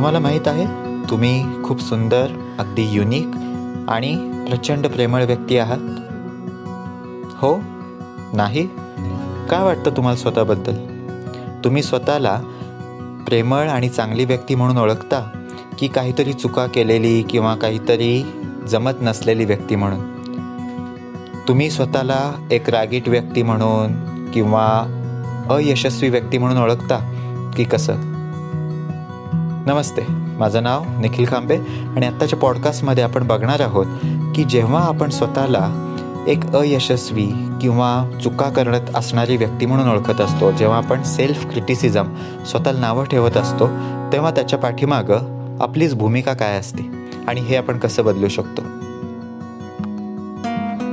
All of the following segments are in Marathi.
तुम्हाला माहीत आहे तुम्ही खूप सुंदर अगदी युनिक आणि प्रचंड प्रेमळ व्यक्ती आहात. हो? नाही? काय वाटतं तुम्हाला स्वतःबद्दल? तुम्ही स्वतःला प्रेमळ आणि चांगली व्यक्ती म्हणून ओळखता की काहीतरी चुका केलेली किंवा काहीतरी जमत नसलेली व्यक्ती म्हणून? तुम्ही स्वतःला एक रागीट व्यक्ती म्हणून किंवा अयशस्वी व्यक्ती म्हणून ओळखता की कसं? नमस्ते. माझं नाव निखिल खांबे आणि आत्ताच्या पॉडकास्टमध्ये आपण बघणार आहोत की जेव्हा आपण स्वतःला एक अयशस्वी किंवा चुका करत असणारी व्यक्ती म्हणून ओळखत असतो जेव्हा आपण सेल्फ क्रिटिसिझम स्वतःला नावं ठेवत असतो तेव्हा त्याच्या पाठीमागं आपलीच भूमिका काय असते आणि हे आपण कसं बदलू शकतो?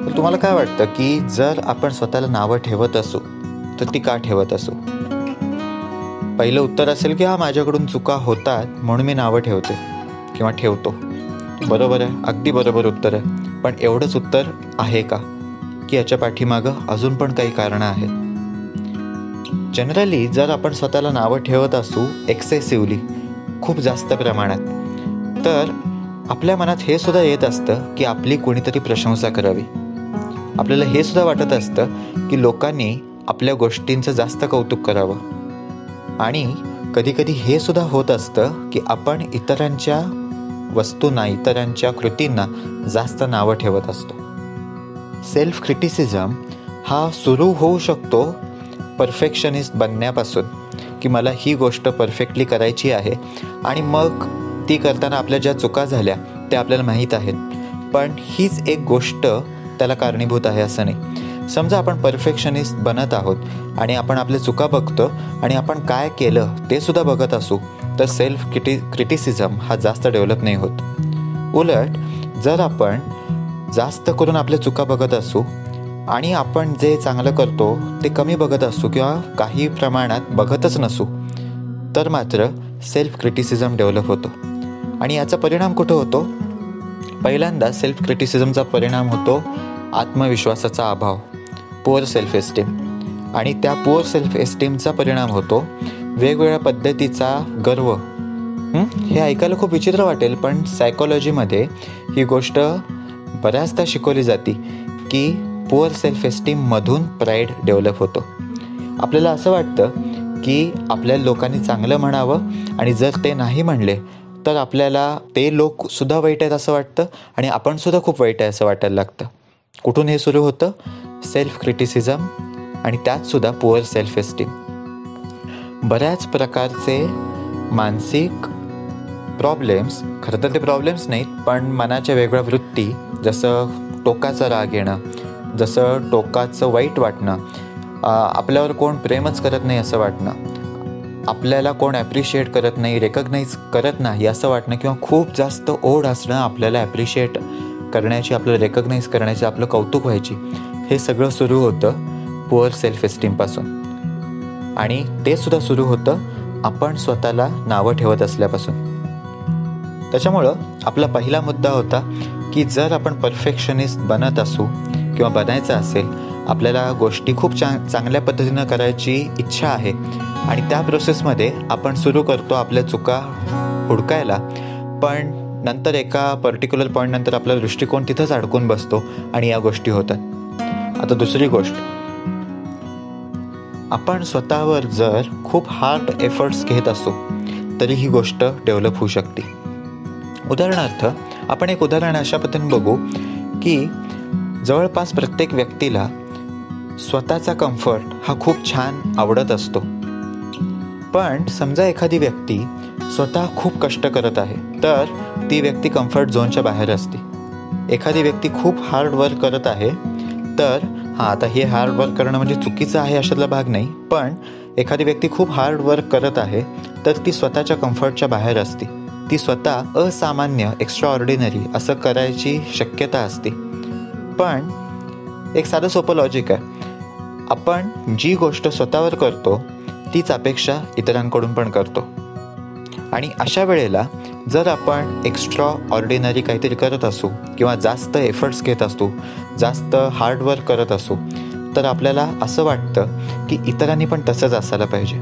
तर तुम्हाला काय वाटतं की जर आपण स्वतःला नावं ठेवत असू तर ती का ठेवत असू? पहिलं उत्तर असेल की हा माझ्याकडून चुका होतात म्हणून मी नावं ठेवते किंवा ठेवतो. बरोबर आहे. अगदी बरोबर उत्तर आहे. पण एवढंच उत्तर आहे का? की याच्या पाठीमागं अजून पण काही कारणं आहेत. जनरली जर आपण स्वतःला नावं ठेवत असू एक्सेसिवली खूप जास्त प्रमाणात तर आपल्या मनात हे सुद्धा येत असतं की आपली कोणीतरी प्रशंसा करावी. आपल्याला हे सुद्धा वाटत असतं की लोकांनी आपल्या गोष्टींचं जास्त कौतुक करावं. आणि कधीकधी हे सुद्धा होत असतं की आपण इतरांच्या वस्तूंना इतरांच्या कृतींना जास्त नावं ठेवत असतो. सेल्फ क्रिटिसिझम हा सुरू होऊ शकतो परफेक्शनिस्ट बनण्यापासून की मला ही गोष्ट परफेक्टली करायची आहे आणि मग ती करताना आपल्या ज्या चुका झाल्या त्या आपल्याला माहीत आहेत. पण हीच एक गोष्ट त्याला कारणीभूत आहे असं नाही. समजा आपण परफेक्शनिस्ट बनत आहोत आणि आपण आपल्या चुका बघतो आणि आपण काय केलं ते सुद्धा बघत असू तर सेल्फ क्रिटि क्रिटिसिझम हा जास्त डेव्हलप नाही होत. उलट जर आपण जास्त करून आपल्या चुका बघत असू आणि आपण जे चांगलं करतो ते कमी बघत असू किंवा काही प्रमाणात बघतच नसू तर मात्र सेल्फ क्रिटिसिझम डेव्हलप होतो. आणि याचा परिणाम कुठं होतो? पहिल्यांदा सेल्फ क्रिटिसिझमचा परिणाम होतो आत्मविश्वासाचा अभाव. पुअर सेल्फ एस्टीम आणि त्या पुअर सेल्फ एस्टीमचा परिणाम होतो वेगवेगळ्या पद्धतीचा गर्व. हे? ऐकायला खूप विचित्र वाटेल पण सायकोलॉजीमध्ये ही गोष्ट बऱ्याचदा शिकवली जाते की पुअर सेल्फ एस्टीममधून प्राईड डेव्हलप होतो. आपल्याला असं वाटतं की आपल्या लोकांनी चांगलं म्हणावं आणि जर ते नाही म्हणले तर आपल्याला ते लोकसुद्धा वाईट आहेत असं वाटतं आणि आपणसुद्धा खूप वाईट आहे असं वाटायला लागतं. कुठून हे सुरू होतं? सेल्फ क्रिटिसिझम आणि त्यातसुद्धा पुअर सेल्फ एस्टीम बऱ्याच प्रकारचे मानसिक प्रॉब्लेम्स खरं तर ते प्रॉब्लेम्स नाहीत पण मनाच्या वेगळ्या वृत्ती जसं टोकाचा राग येणं जसं टोकाचं वाईट वाटणं आपल्यावर कोण प्रेमच करत नाही असं वाटणं आपल्याला कोण ॲप्रिशिएट करत नाही रेकग्नाईज करत नाही असं वाटणं किंवा खूप जास्त ओढ असणं आपल्याला ॲप्रिशिएट करण्याची आपल्याला रेकग्नाईज करण्याची आपलं कौतुक व्हायची. हे सगळं सुरू होतं पुअर सेल्फ एस्टीमपासून आणि ते सुद्धा सुरू होतं आपण स्वतःला नावं ठेवत असल्यापासून. त्याच्यामुळं आपला पहिला मुद्दा होता की जर आपण परफेक्शनिस्ट बनत असू किंवा बनायचं असेल आपल्याला गोष्टी खूप चांग चांगल्या पद्धतीनं करायची इच्छा आहे. आणि त्या प्रोसेसमध्ये आपण सुरू करतो आपल्या चुका हुडकायला. पण नंतर एका पर्टिक्युलर पॉईंटनंतर आपला दृष्टिकोन तिथंच अडकून बसतो आणि या गोष्टी होतात. आता दुसरी गोष्ट. आपण स्वतःवर जर खूप हार्ड एफर्ट्स घेत असू तरी ही गोष्ट डेव्हलप होऊ शकते. उदाहरणार्थ आपण एक उदाहरण अशा पद्धतीने बघू की जवळपास प्रत्येक व्यक्तीला स्वतःचा कम्फर्ट हा खूप छान आवडत असतो. पण समजा एखादी व्यक्ती स्वतः खूप कष्ट करत आहे तर ती व्यक्ती कम्फर्ट झोनच्या बाहेर असते. एखादी व्यक्ती खूप हार्ड वर्क करत आहे तर हां आता हे हार्ड वर्क करणं म्हणजे चुकीचं आहे अशातला भाग नाही पण एखादी व्यक्ती खूप हार्ड वर्क करत आहे तर ती स्वतःच्या कम्फर्टच्या बाहेर असते. ती स्वतः असामान्य एक्स्ट्रा ऑर्डिनरी असं करायची शक्यता असते. पण एक साधं सोपं लॉजिक आहे. आपण जी गोष्ट स्वतःवर करतो तीच अपेक्षा इतरांकडून पण करतो. आणि अशा वेळेला जर आपण एक्स्ट्रा ऑर्डिनरी काहीतरी करत असू किंवा जास्त एफर्ट्स घेत असू जास्त हार्डवर्क करत असू तर आपल्याला असं वाटतं की इतरांनी पण तसंच असायला पाहिजे.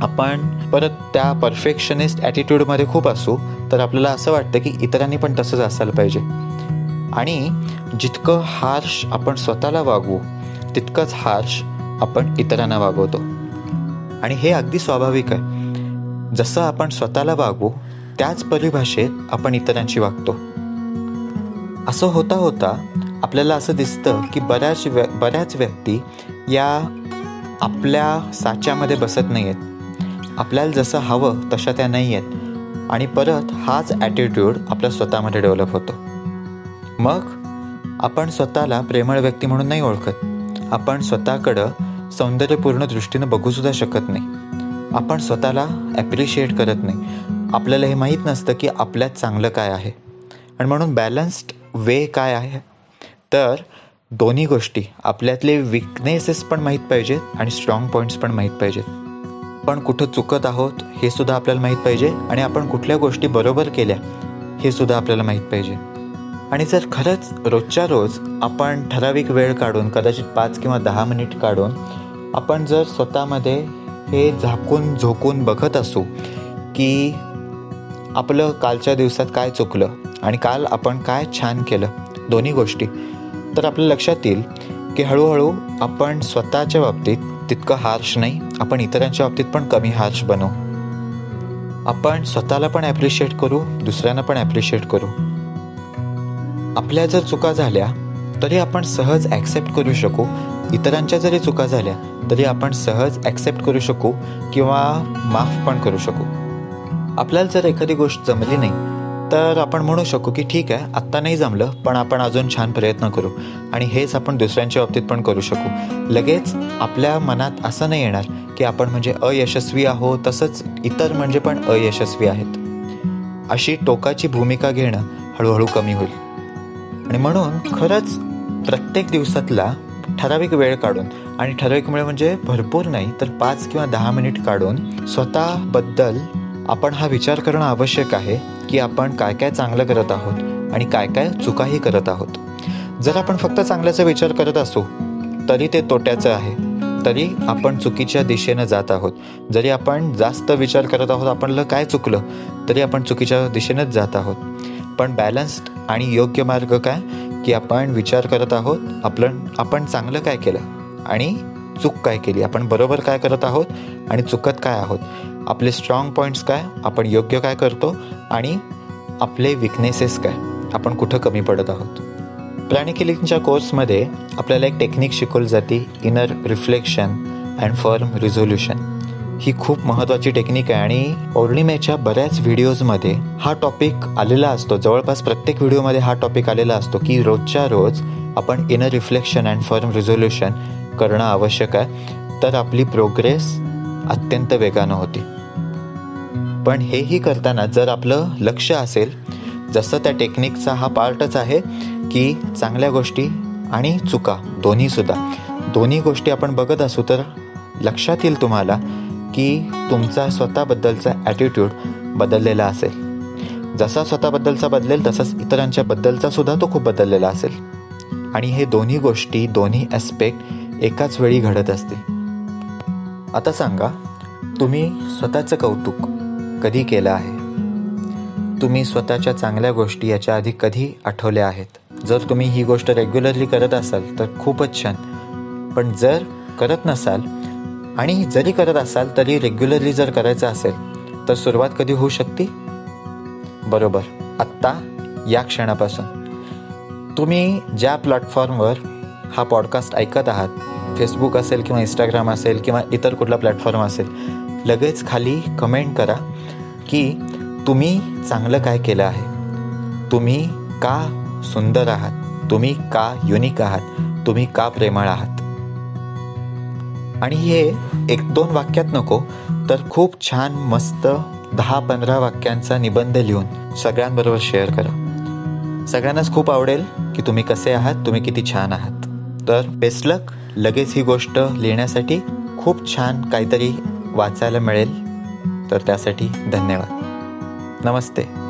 आपण परत त्या परफेक्शनिस्ट ॲटिट्यूडमध्ये खूप असू तर आपल्याला असं वाटतं की इतरांनी पण तसंच असायला पाहिजे. आणि जितकं हार्श आपण स्वतःला वागवू तितकंच हार्श आपण इतरांना वागवतो. आणि हे अगदी स्वाभाविक आहे. जसं आपण स्वतःला वागू त्याच परिभाषेत आपण इतरांशी वागतो. असं होता होता आपल्याला असं दिसतं की बऱ्याच व्य बऱ्याच व्यक्ती या आपल्या साच्यामध्ये बसत नाही आहेत आपल्याला जसं हवं तशा त्या नाही आहेत आणि परत हाच ॲटिट्यूड आपल्या स्वतःमध्ये डेव्हलप होतो. मग आपण स्वतःला प्रेमळ व्यक्ती म्हणून नाही ओळखत. आपण स्वतःकडं सौंदर्यपूर्ण दृष्टीनं बघूसुद्धा शकत नाही. आपण स्वतःला ॲप्रिशिएट करत नाही. आपल्याला हे माहीत नसतं की आपल्यात चांगलं काय आहे. आणि म्हणून बॅलन्स्ड वे काय आहे? तर दोन्ही गोष्टी आपल्यातले विकनेसेस पण माहीत पाहिजेत आणि स्ट्रॉंग पॉईंट्स पण माहीत पाहिजेत. पण कुठं चुकत आहोत हे सुद्धा आपल्याला माहीत पाहिजे आणि आपण कुठल्या गोष्टी बरोबर केल्या हे सुद्धा आपल्याला माहीत पाहिजे. आणि जर खरंच रोजच्या रोज आपण ठराविक वेळ काढून कदाचित पाच किंवा दहा मिनिट काढून आपण जर स्वतःमध्ये हे झाकून झोकून बघत असू की आपलं कालच्या दिवसात काय चुकलं आणि काल आपण काय छान केलं दोन्ही गोष्टी. तर आपल्या लक्षात येईल की हळूहळू आपण स्वतःच्या बाबतीत तितकं हार्श नाही आपण इतरांच्या बाबतीत पण कमी हार्श बनवू आपण स्वतःला पण ॲप्रिशिएट करू दुसऱ्यांना पण ॲप्रिशिएट करू. आपल्या जर चुका झाल्या तरी आपण सहज ॲक्सेप्ट करू शकू इतरांच्या जरी चुका झाल्या तरी आपण सहज ॲक्सेप्ट करू शकू किंवा माफ पण करू शकू. आपल्याला जर एखादी गोष्ट जमली नाही तर आपण म्हणू शकू की ठीक आहे आत्ता नाही जमलं पण आपण अजून छान प्रयत्न करू आणि हेच आपण दुसऱ्यांच्या बाबतीत पण करू शकू. लगेच आपल्या मनात असं नाही येणार की आपण म्हणजे अयशस्वी आहो तसंच इतर म्हणजे पण अयशस्वी आहेत. अशी टोकाची भूमिका घेणं हळूहळू कमी होईल. आणि म्हणून खरंच प्रत्येक दिवसातला ठराविक वेळ काढून आणि ठराविक वेळ म्हणजे भरपूर नाही तर पाच किंवा दहा मिनिट काढून स्वतःबद्दल आपण हा विचार करणं आवश्यक आहे की आपण काय काय चांगलं करत आहोत आणि काय काय चुकाही करत आहोत. जर आपण फक्त चांगल्याचा विचार करत असू तरी ते तोट्याचं आहे. तरी आपण चुकीच्या दिशेनं जात आहोत. जरी आपण जास्त विचार करत आहोत आपणला काय चुकलं तरी आपण चुकीच्या दिशेनंच जात आहोत. पण बॅलन्स्ड आणि योग्य मार्ग काय? की आपण विचार करत आहोत आपलं आपण चांगलं काय केलं आणि चूक काय केली? आपण बरोबर काय करत आहोत आणि चुकत काय आहोत? आपले स्ट्रॉंग पॉईंट्स काय? आपण योग्य काय करतो? आणि आपले विकनेसेस काय? आपण कुठं कमी पडत आहोत? प्राणिकिलिंगच्या कोर्समध्ये आपल्याला एक टेक्निक शिकवली जाते inner reflection and firm resolution ही खूप महत्त्वाची टेक्निक आहे आणि पौर्णिमेच्या बऱ्याच व्हिडिओजमध्ये हा टॉपिक आलेला असतो. जवळपास प्रत्येक व्हिडिओमध्ये हा टॉपिक आलेला असतो की रोजच्या रोज आपण inner reflection and firm resolution करणं आवश्यक आहे. तर आपली प्रोग्रेस अत्यंत वेगानं होती. पण हेही करताना जर आपलं लक्ष असेल जसं त्या टेक्निकचा हा पार्टच आहे की चांगल्या गोष्टी आणि चुका दोन्हीसुद्धा. दोन्ही गोष्टी आपण बघत असू तर लक्षात येईल तुम्हाला की तुमचा स्वतःबद्दलचा ॲटिट्यूड बदललेला असेल. जसा स्वतःबद्दलचा बदलेल तसाच इतरांच्या बद्दलचा सुद्धा तो खूप बदललेला असेल. आणि हे दोन्ही गोष्टी दोन्ही ॲस्पेक्ट एकाच वेळी घडत असतील. आता सांगा तुम्ही स्वतःचं कौतुक कधी केलं आहे? तुम्ही स्वतःच्या चांगल्या गोष्टी याच्या आधी कधी आठवल्या आहेत? जर तुम्ही ही गोष्ट रेग्युलरली करत असाल तर खूपच छान. पण जर करत नसाल आणि जरी करत असाल तरी रेग्युलरली जर करायचं असेल तर सुरुवात कधी होऊ शकते? बरोबर. आत्ता या क्षणापासून. तुम्ही ज्या प्लॅटफॉर्मवर हा पॉडकास्ट ऐकत आहात फेसबुक असेल किंवा इंस्टाग्राम असेल किंवा इतर कुठला प्लॅटफॉर्म असेल लगेच खाली कमेंट करा की तुम्ही चांगलं काय केलं आहे? तुम्ही का सुंदर आहात? तुम्ही का युनिक आहात? तुम्ही का प्रेमळ आहात? आणि हे एक दोन वाक्यात नको तर खूप छान मस्त दहा पंधरा वाक्यांचा निबंध लिहून सगळ्यांबरोबर शेअर करा. सगळ्यांनाच खूप आवडेल की तुम्ही कसे आहात तुम्ही किती छान आहात. तर बेस्ट लक लगेच ही गोष्ट लिहिण्यासाठी खूप छान काहीतरी वाचायला मिळेल. तर त्यासाठी धन्यवाद. नमस्ते.